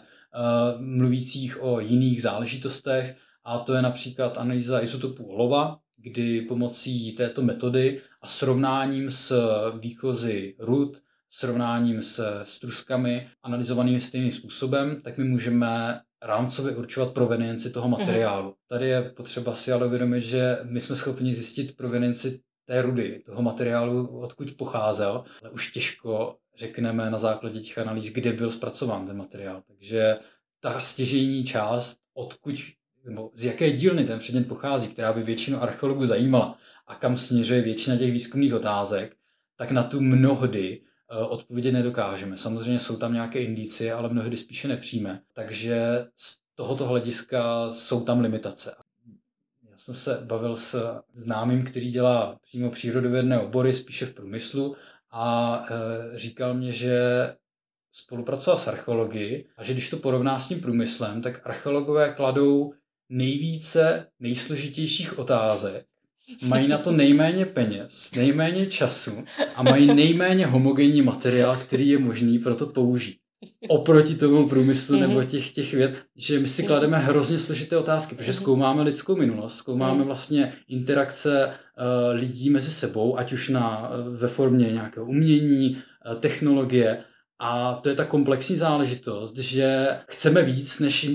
mluvících o jiných záležitostech a to je například analýza izotopů olova, kdy pomocí této metody a srovnáním s výchozy rud, srovnáním s struskami analyzovanými stejným způsobem, tak my můžeme rámcově určovat provenienci toho mhm. materiálu. Mm. Tady je potřeba si ale uvědomit, že my jsme schopni zjistit provenienci té rudy, toho materiálu, odkud pocházel, ale už těžko řekneme na základě těch analýz, kde byl zpracován ten materiál. Takže ta stěžení část, odkud nebo z jaké dílny ten předmět pochází, která by většinu archeologů zajímala a kam směřuje většina těch výzkumných otázek, tak na tu mnohdy eh, odpovědět nedokážeme. Samozřejmě jsou tam nějaké indicie, ale mnohdy spíše nepřijme. Takže z tohoto hlediska jsou tam limitace. Jsem se bavil s známým, který dělá přímo přírodovědné obory, spíše v průmyslu a e, říkal mě, že spolupracoval s archeologií a že když to porovná s tím průmyslem, tak archeologové kladou nejvíce nejsložitějších otázek, mají na to nejméně peněz, nejméně času a mají nejméně homogenní materiál, který je možný pro to použít. Oproti tomu průmyslu nebo mhm. těch, těch věd, že my si klademe hrozně složité otázky, protože mhm. zkoumáme lidskou minulost, zkoumáme mhm. vlastně interakce uh, lidí mezi sebou, ať už na, uh, ve formě nějakého umění, uh, technologie, a to je ta komplexní záležitost, že chceme víc, než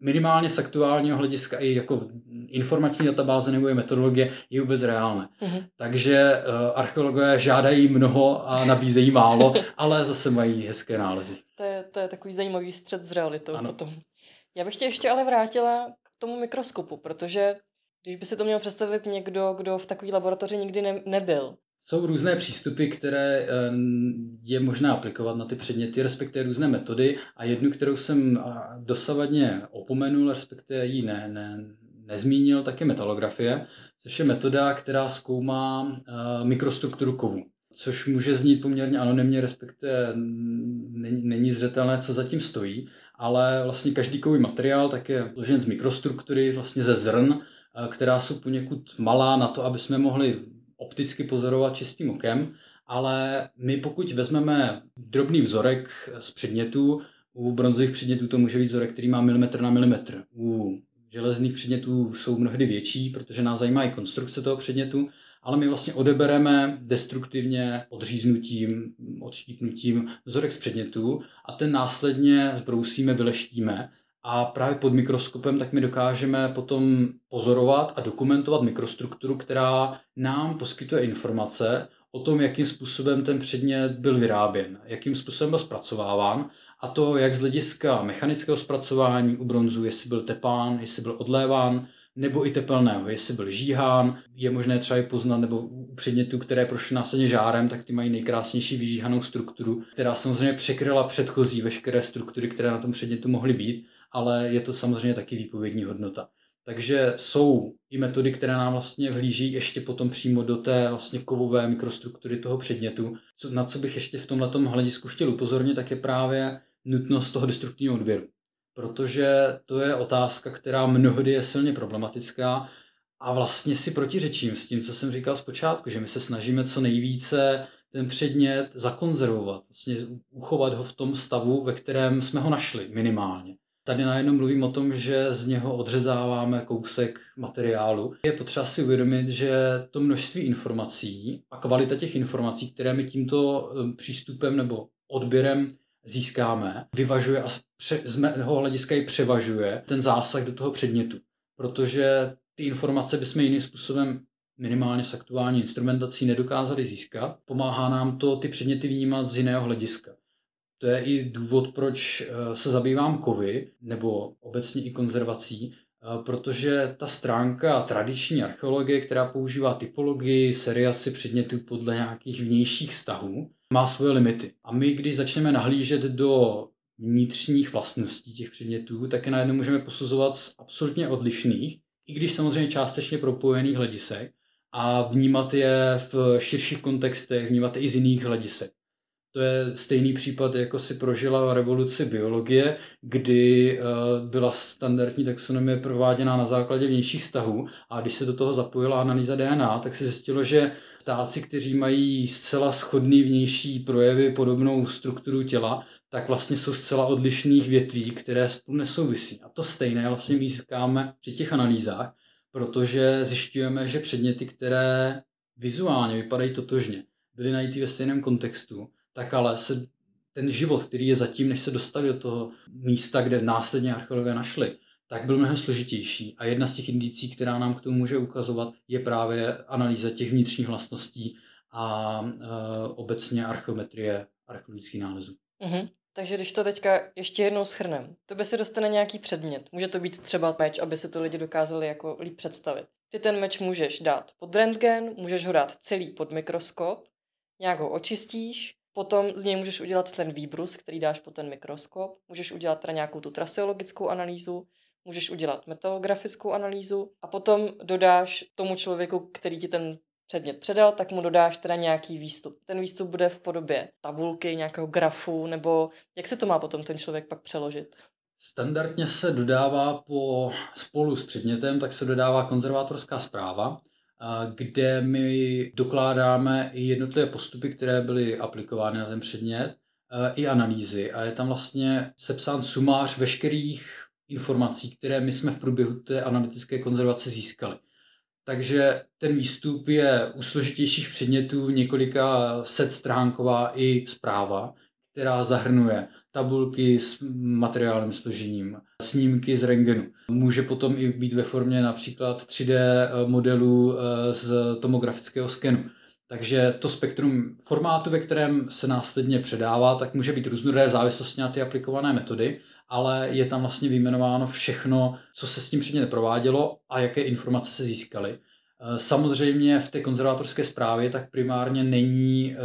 minimálně z aktuálního hlediska i jako informační databáze nebo je metodologie je vůbec reálné. Mm-hmm. Takže uh, archeologové žádají mnoho a nabízejí málo, ale zase mají hezké nálezy. To je, takový zajímavý střed s realitou ano. potom. Já bych tě ještě ale vrátila k tomu mikroskopu, protože když by si to měl představit někdo, kdo v takové laboratoři nikdy ne, nebyl, jsou různé přístupy, které je možné aplikovat na ty předměty, respektive různé metody a jednu, kterou jsem dosavadně opomenul, respektive ji ne, ne, nezmínil, tak je metalografie, což je metoda, která zkoumá mikrostrukturu kovu což může znít poměrně anonymně, respektive není, není zřetelné, co zatím stojí, ale vlastně každý kový materiál tak je složen z mikrostruktury, vlastně ze zrn, která jsou poněkud malá na to, aby jsme mohli opticky pozorovat čistým okem, ale my pokud vezmeme drobný vzorek z předmětů, u bronzových předmětů to může být vzorek, který má milimetr na milimetr. U železných předmětů jsou mnohdy větší, protože nás zajímá i konstrukce toho předmětu, ale my vlastně odebereme destruktivně odříznutím, odštípnutím vzorek z předmětu a ten následně zbrousíme, vyleštíme. A právě pod mikroskopem tak my dokážeme potom pozorovat a dokumentovat mikrostrukturu, která nám poskytuje informace o tom, jakým způsobem ten předmět byl vyráběn, jakým způsobem byl zpracováván a to jak z hlediska mechanického zpracování u bronzu, jestli byl tepán, jestli byl odléván, nebo i tepelného, jestli byl žíhán, je možné třeba i poznat, nebo u předmětů, které prošly následně žárem, tak ty mají nejkrásnější vyžíhanou strukturu, která samozřejmě překryla předchozí veškeré struktury, které na tom předmětu mohly být, ale je to samozřejmě taky výpovědní hodnota. Takže jsou i metody, které nám vlastně vhlíží ještě potom přímo do té vlastně kovové mikrostruktury toho předmětu. Co, na co bych ještě v tomhle hledisku chtěl upozornit, tak je právě nutnost toho destruktivního odběru. Protože to je otázka, která mnohdy je silně problematická a vlastně si protiřečím s tím, co jsem říkal zpočátku, že my se snažíme co nejvíce ten předmět zakonzervovat, vlastně uchovat ho v tom stavu, ve kterém jsme ho našli minimálně. Tady najednou mluvím o tom, že z něho odřezáváme kousek materiálu. Je potřeba si uvědomit, že to množství informací a kvalita těch informací, které my tímto um, přístupem nebo odběrem získáme, vyvažuje a z mého hlediska i převažuje ten zásah do toho předmětu. Protože ty informace bychom jiným způsobem minimálně s aktuální instrumentací nedokázali získat. Pomáhá nám to ty předměty vnímat z jiného hlediska. To je i důvod, proč eh, se zabývám kovy, nebo obecně i konzervací, eh, protože ta stránka tradiční archeologie, která používá typologii, seriaci předmětů podle nějakých vnějších vztahů, má svoje limity. A my, když začneme nahlížet do vnitřních vlastností těch předmětů, tak je najednou můžeme posuzovat z absolutně odlišných, i když samozřejmě částečně propojených hledisek, a vnímat je v širších kontextech, vnímat je i z jiných hledisek. To je stejný případ, jako si prožila revoluci biologie, kdy uh, byla standardní taxonomie prováděna na základě vnějších vztahů a když se do toho zapojila analýza DNA, tak se zjistilo, že ptáci, kteří mají zcela schodný vnější projevy, podobnou strukturu těla, tak vlastně jsou zcela odlišných větví, které spolu nesouvisí. A to stejné vlastně získáme při těch analýzách, protože zjišťujeme, že předměty, které vizuálně vypadají totožně, byly najít ve stejném kontextu, tak ale se ten život, který je zatím, než se dostali do toho místa, kde následně archeologové našli, tak byl mnohem složitější. A jedna z těch indicí, která nám k tomu může ukazovat, je právě analýza těch vnitřních vlastností a e, obecně archeometrie archeologických nálezů. Mm-hmm. Takže když to teďka ještě jednou schrnem, to by se dostane nějaký předmět. Může to být třeba meč, aby se to lidi dokázali jako líp představit. Ty ten meč můžeš dát pod rentgen, můžeš ho dát celý pod mikroskop, nějak ho očistíš, Potom z něj můžeš udělat ten výbrus, který dáš pod ten mikroskop. Můžeš udělat teda nějakou tu traseologickou analýzu, můžeš udělat metalografickou analýzu a potom dodáš tomu člověku, který ti ten předmět předal, tak mu dodáš teda nějaký výstup. Ten výstup bude v podobě tabulky, nějakého grafu, nebo jak se to má potom ten člověk pak přeložit? Standardně se dodává po, spolu s předmětem, tak se dodává konzervátorská zpráva, kde my dokládáme i jednotlivé postupy, které byly aplikovány na ten předmět, i analýzy. A je tam vlastně sepsán sumář veškerých informací, které my jsme v průběhu té analytické konzervace získali. Takže ten výstup je u složitějších předmětů několika set stránková i zpráva, která zahrnuje tabulky s materiálním složením, snímky z rengenu. Může potom i být ve formě například 3D eh, modelů eh, z tomografického skenu. Takže to spektrum formátu, ve kterém se následně předává, tak může být různorodé závislosti na ty aplikované metody, ale je tam vlastně vyjmenováno všechno, co se s tím předmětem provádělo a jaké informace se získaly. Eh, samozřejmě v té konzervátorské zprávě tak primárně není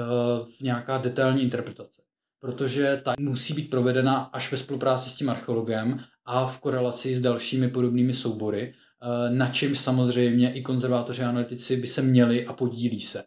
nějaká detailní interpretace protože ta musí být provedena až ve spolupráci s tím archeologem a v korelaci s dalšími podobnými soubory, eh, na čemž samozřejmě i konzervátoři a analytici by se měli a podílí se.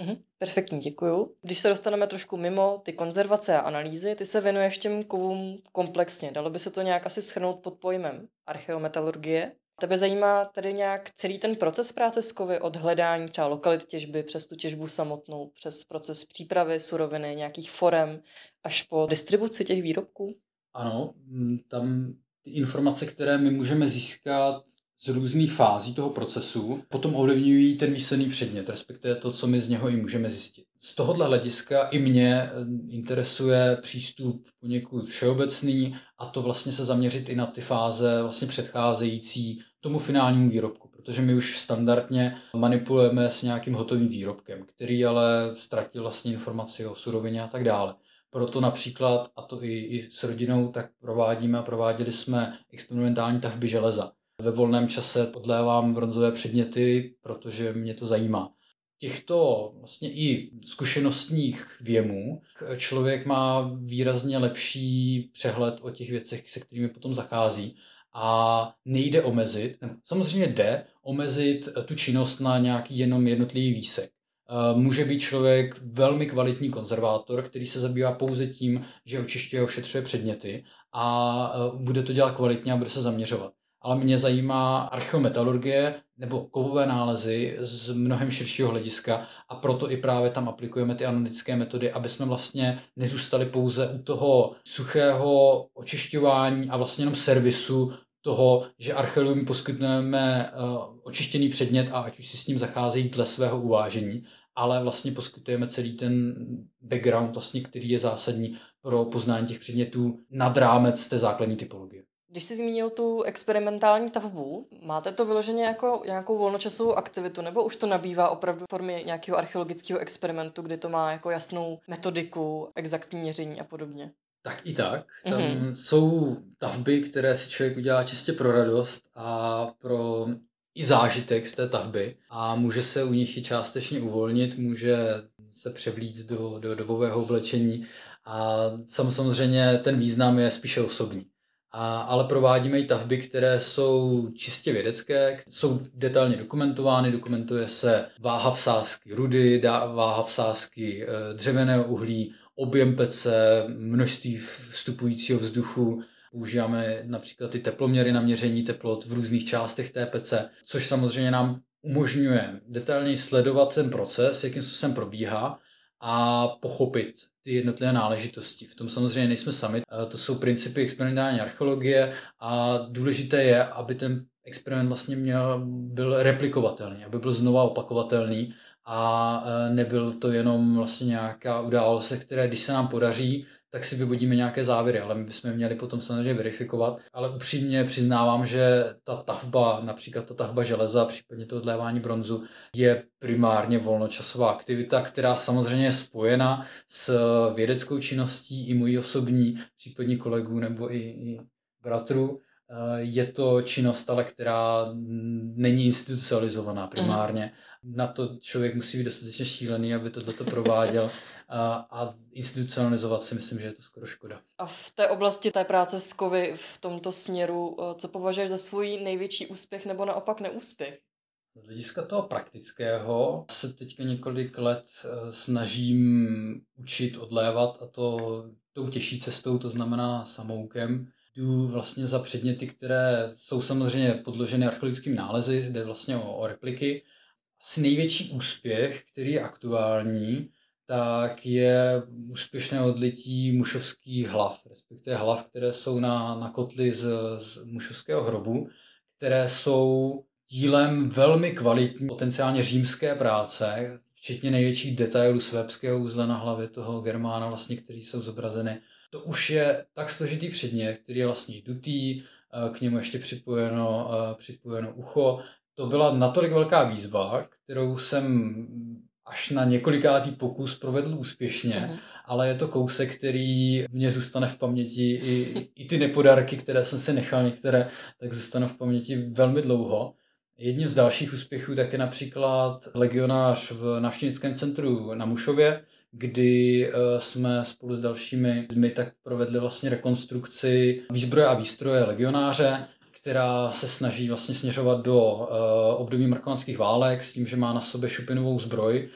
Mhm, perfektní, děkuju. Když se dostaneme trošku mimo ty konzervace a analýzy, ty se věnuješ těm kovům komplexně. Dalo by se to nějak asi schrnout pod pojmem archeometalurgie? Tebe zajímá tedy nějak celý ten proces práce s kovy od hledání třeba lokalit těžby přes tu těžbu samotnou, přes proces přípravy suroviny, nějakých forem, až po distribuci těch výrobků? Ano, mm, tam ty informace, které my můžeme získat z různých fází toho procesu potom ovlivňují ten výsledný předmět, respektive to, co my z něho i můžeme zjistit. Z tohohle hlediska i mě eh, interesuje přístup poněkud všeobecný a to vlastně se zaměřit i na ty fáze vlastně předcházející tomu finálnímu výrobku, protože my už standardně manipulujeme s nějakým hotovým výrobkem, který ale ztratil vlastně informaci o surovině a tak dále. Proto například, a to i, i s rodinou, tak provádíme a prováděli jsme experimentální tavby železa. Ve volném čase odlévám bronzové předměty, protože mě to zajímá. Těchto vlastně i zkušenostních věmů člověk má výrazně lepší přehled o těch věcech, se kterými potom zachází a nejde omezit, samozřejmě jde omezit tu činnost na nějaký jenom jednotlivý výsek. Eh, může být člověk velmi kvalitní konzervátor, který se zabývá pouze tím, že očišťuje a ošetřuje předměty a eh, bude to dělat kvalitně a bude se zaměřovat. Ale mě zajímá archeometalurgie nebo kovové nálezy z mnohem širšího hlediska a proto i právě tam aplikujeme ty analytické metody, aby jsme vlastně nezůstali pouze u toho suchého očišťování a vlastně jenom servisu toho, že archeologům poskytneme uh, očištěný předmět a ať už si s ním zacházejí dle svého uvážení, ale vlastně poskytujeme celý ten background, vlastně, který je zásadní pro poznání těch předmětů nad rámec té základní typologie. Když jsi zmínil tu experimentální tavbu, máte to vyloženě jako nějakou volnočasovou aktivitu, nebo už to nabývá opravdu v formě nějakého archeologického experimentu, kdy to má jako jasnou metodiku, exaktní měření a podobně? Tak i tak. Tam mm-hmm. jsou tavby, které si člověk udělá čistě pro radost a pro i zážitek z té tavby a může se u nich i částečně uvolnit, může se převlít do, do dobového oblečení a sam, samozřejmě ten význam je spíše osobní. A, ale provádíme i tavby, které jsou čistě vědecké, jsou detailně dokumentovány, dokumentuje se váha vsázky rudy, váha vsázky e, dřevěného uhlí, objem pece, množství vstupujícího vzduchu, Používáme například ty teploměry na měření teplot v různých částech té pece, což samozřejmě nám umožňuje detailně sledovat ten proces, jakým způsobem probíhá a pochopit ty jednotlivé náležitosti. V tom samozřejmě nejsme sami. To jsou principy experimentální archeologie a důležité je, aby ten experiment vlastně měl, byl replikovatelný, aby byl znova opakovatelný a e, nebyl to jenom vlastně nějaká událost, které když se nám podaří, tak si vyvodíme nějaké závěry, ale my bychom měli potom samozřejmě verifikovat. Ale upřímně přiznávám, že ta tavba, například ta tavba železa, případně to odlévání bronzu, je primárně volnočasová aktivita, která samozřejmě je spojena s vědeckou činností i mojí osobní, případně kolegů nebo i, i bratrů. Eh, je to činnost, ale která není institucionalizovaná primárně. Mm. Na to člověk musí být dostatečně šílený, aby to toto prováděl a, a institucionalizovat si myslím, že je to skoro škoda. A v té oblasti té práce s kovy v tomto směru, eh, co považuješ za svůj největší úspěch nebo naopak neúspěch? Z hlediska toho praktického se teďka několik let eh, snažím učit odlévat a to tou těžší cestou, to znamená samoukem. Jdu vlastně za předměty, které jsou samozřejmě podloženy archeologickými nálezy, jde vlastně o, o repliky. Asi největší úspěch, který je aktuální, tak je úspěšné odlití mušovských hlav, respektive hlav, které jsou na, na kotli z, z mušovského hrobu, které jsou dílem velmi kvalitní, potenciálně římské práce, včetně největších detailů svébského uzla na hlavě toho Germána, vlastně, který jsou zobrazeny. To už je tak složitý předmět, který je vlastně dutý, eh, k němu ještě připojeno, eh, připojeno ucho. To byla natolik velká výzva, kterou jsem až na několikátý pokus provedl úspěšně, uh-huh. ale je to kousek, který mě zůstane v paměti, i, i ty nepodarky, které jsem si nechal některé, tak zůstanou v paměti velmi dlouho. Jedním z dalších úspěchů tak je například legionář v navštěvnickém centru na Mušově, kdy uh, jsme spolu s dalšími lidmi tak provedli vlastně rekonstrukci výzbroje a výstroje legionáře, která se snaží vlastně směřovat do uh, období markovanských válek s tím, že má na sobě šupinovou zbroj,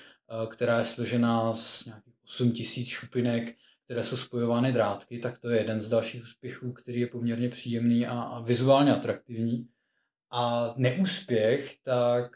uh, která je složená z nějakých 8 tisíc šupinek, které jsou spojovány drátky, tak to je jeden z dalších úspěchů, který je poměrně příjemný a, a vizuálně atraktivní. A neúspěch, tak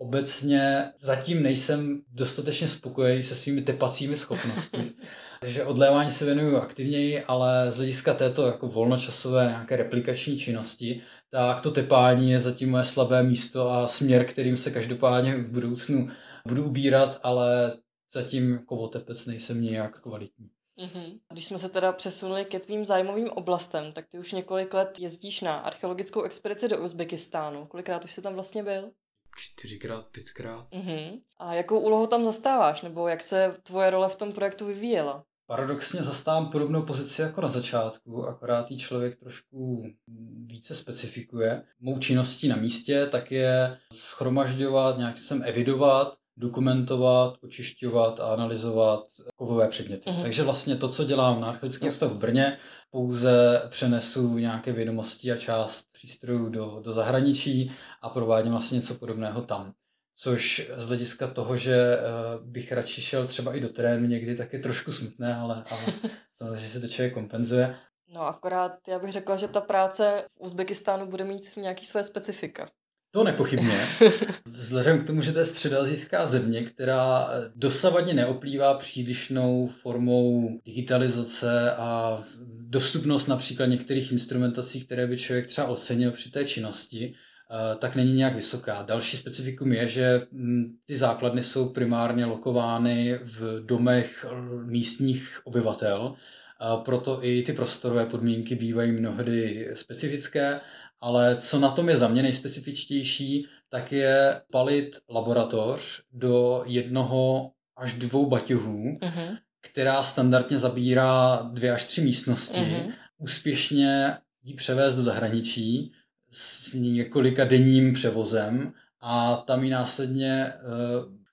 obecně zatím nejsem dostatečně spokojený se svými tepacími schopnostmi. Takže odlévání se věnuju aktivněji, ale z hlediska této jako volnočasové nějaké replikační činnosti, tak to tepání je zatím moje slabé místo a směr, kterým se každopádně v budoucnu budu ubírat, ale zatím jako otepec nejsem nějak kvalitní. Mm-hmm. Když jsme se teda přesunuli ke tvým zájmovým oblastem, tak ty už několik let jezdíš na archeologickou expedici do Uzbekistánu. Kolikrát už jsi tam vlastně byl? Čtyřikrát, pětkrát. Mm-hmm. A jakou úlohu tam zastáváš, nebo jak se tvoje role v tom projektu vyvíjela? Paradoxně zastávám podobnou pozici jako na začátku, akorát jí člověk trošku více specifikuje. Mou činností na místě tak je schromažďovat, nějak jsem evidovat dokumentovat, očišťovat a analyzovat kovové předměty. Mm-hmm. Takže vlastně to, co dělám na Archeologickém ústavu v Brně, pouze přenesu nějaké vědomosti a část přístrojů do, do zahraničí a provádím vlastně něco podobného tam. Což z hlediska toho, že uh, bych radši šel třeba i do terénu někdy, tak je trošku smutné, ale, ale samozřejmě že se to člověk kompenzuje. No akorát já bych řekla, že ta práce v Uzbekistánu bude mít nějaký své specifika. To nepochybně. Vzhledem k tomu, že to je středoazijská země, která dosavadně neoplývá přílišnou formou digitalizace a dostupnost například některých instrumentací, které by člověk třeba ocenil při té činnosti, eh, tak není nějak vysoká. Další specifikum je, že hm, ty základny jsou primárně lokovány v domech místních obyvatel, proto i ty prostorové podmínky bývají mnohdy specifické ale co na tom je za mě nejspecifičtější, tak je palit laboratoř do jednoho až dvou baťohů, uh-huh. která standardně zabírá dvě až tři místnosti, uh-huh. úspěšně ji převést do zahraničí s několika denním převozem a tam ji následně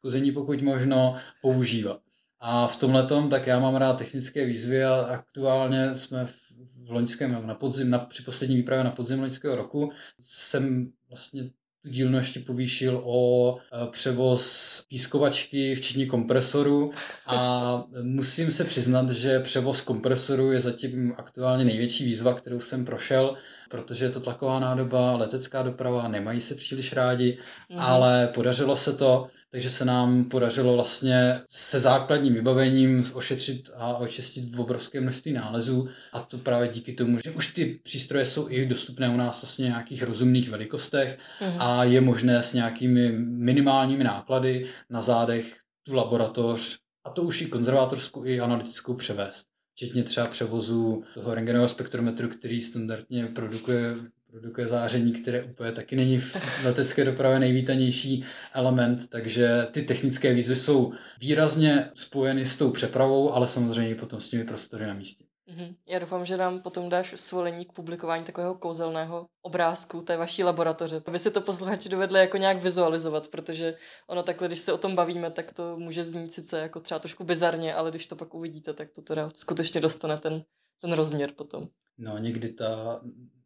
uh, pokud možno používat. A v tomhle tak já mám rád technické výzvy a aktuálně jsme v v loňském, na podzim, na, při poslední výpravě na podzim loňského roku jsem vlastně tu dílnu ještě povýšil o e, převoz pískovačky, včetně kompresoru. A musím se přiznat, že převoz kompresoru je zatím aktuálně největší výzva, kterou jsem prošel, protože je to tlaková nádoba, letecká doprava, nemají se příliš rádi, mm. ale podařilo se to takže se nám podařilo vlastně se základním vybavením ošetřit a očistit v obrovské množství nálezů a to právě díky tomu, že už ty přístroje jsou i dostupné u nás vlastně v nějakých rozumných velikostech mm. a je možné s nějakými minimálními náklady na zádech tu laboratoř a to už i konzervátorskou i analytickou převést včetně třeba převozu toho rengenového spektrometru, který standardně produkuje produkuje záření, které úplně taky není v letecké dopravě nejvítanější element, takže ty technické výzvy jsou výrazně spojeny s tou přepravou, ale samozřejmě potom s těmi prostory na místě. Mm-hmm. Já doufám, že nám potom dáš svolení k publikování takového kouzelného obrázku té vaší laboratoře, aby si to posluchači dovedli jako nějak vizualizovat, protože ono takhle, když se o tom bavíme, tak to může znít sice jako třeba trošku bizarně, ale když to pak uvidíte, tak to teda skutečně dostane ten, ten rozměr potom. No, někdy ta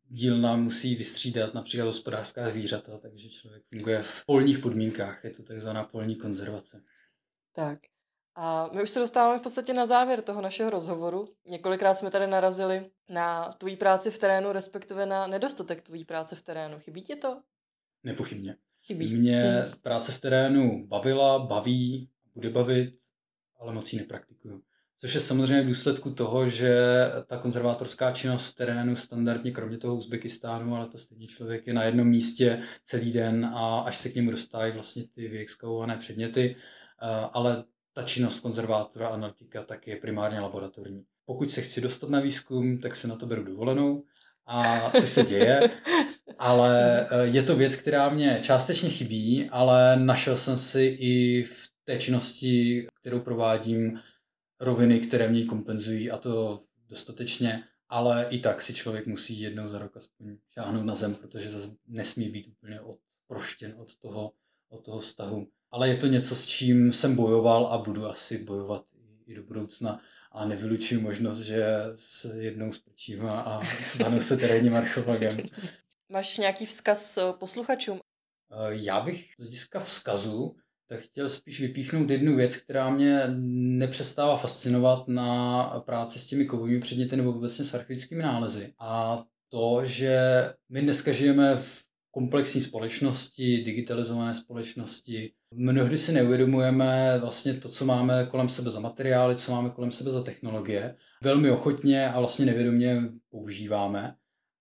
dílna musí vystřídat například hospodářská zvířata, takže člověk funguje v polních podmínkách. Je to takzvaná polní konzervace. Tak. A my už se dostáváme v podstatě na závěr toho našeho rozhovoru. Několikrát jsme tady narazili na tvojí práci v terénu, respektive na nedostatek tvojí práce v terénu. Chybí ti to? Nepochybně. Chybí. Mě práce v terénu bavila, baví, bude bavit, ale moc ji nepraktikuju. Což je samozřejmě v důsledku toho, že ta konzervátorská činnost v terénu standardně, kromě toho Uzbekistánu, ale to stejně člověk je na jednom místě celý den a až se k němu dostávají vlastně ty vyexkavované předměty, eh, ale ta činnost konzervátora a analytika tak je primárně laboratorní. Pokud se chci dostat na výzkum, tak se na to beru dovolenou, a což se děje, ale eh, je to věc, která mě částečně chybí, ale našel jsem si i v té činnosti, kterou provádím, roviny, které mě kompenzují a to dostatečně, ale i tak si člověk musí jednou za rok aspoň šáhnout na zem, protože zase nesmí být úplně odproštěn od toho, od toho vztahu. Ale je to něco, s čím jsem bojoval a budu asi bojovat i do budoucna a nevylučuji možnost, že s jednou spočím a stanu se terénním archeologem. Máš nějaký vzkaz eh, posluchačům? Eh, já bych z hlediska vzkazu tak chtěl spíš vypíchnout jednu věc, která mě nepřestává fascinovat na práci s těmi kovovými předměty nebo vůbec s archeologickými nálezy. A to, že my dneska žijeme v komplexní společnosti, digitalizované společnosti. Mnohdy si neuvědomujeme vlastně to, co máme kolem sebe za materiály, co máme kolem sebe za technologie. Velmi ochotně a vlastně nevědomě používáme.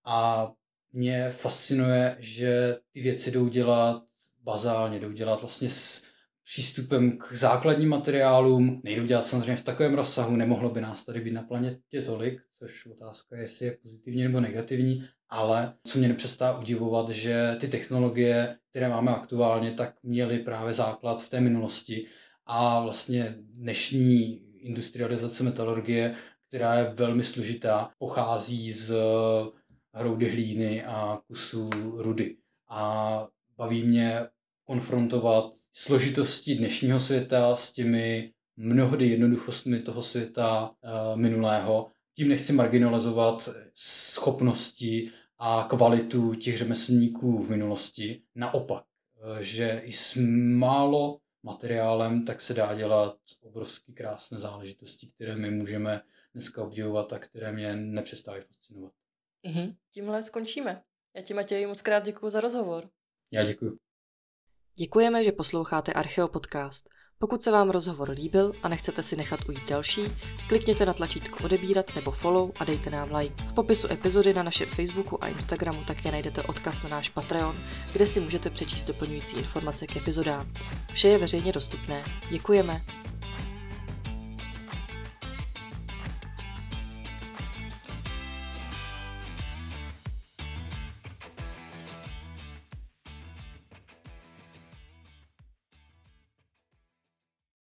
A mě fascinuje, že ty věci jdou dělat bazálně, jdou dělat vlastně s přístupem k základním materiálům, nejdou dělat samozřejmě v takovém rozsahu, nemohlo by nás tady být na planetě tolik, což otázka je, jestli je pozitivní nebo negativní, ale co mě nepřestá udivovat, že ty technologie, které máme aktuálně, tak měly právě základ v té minulosti a vlastně dnešní industrializace metalurgie, která je velmi složitá, pochází z hroudy hlíny a kusů rudy. A baví mě konfrontovat složitosti dnešního světa s těmi mnohdy jednoduchostmi toho světa uh, minulého. Tím nechci marginalizovat schopnosti a kvalitu těch řemeslníků v minulosti. Naopak, uh, že i s málo materiálem tak se dá dělat obrovský krásné záležitosti, které my můžeme dneska obdivovat a které mě nepřestávají fascinovat. Mm-hmm. Tímhle skončíme. Já ti, Matěji, moc krát děkuji za rozhovor. Já děkuji. Děkujeme, že posloucháte Archeo Podcast. Pokud se vám rozhovor líbil a nechcete si nechat ujít další, klikněte na tlačítko odebírat nebo follow a dejte nám like. V popisu epizody na našem Facebooku a Instagramu také najdete odkaz na náš Patreon, kde si můžete přečíst doplňující informace k epizodám. Vše je veřejně dostupné. Děkujeme.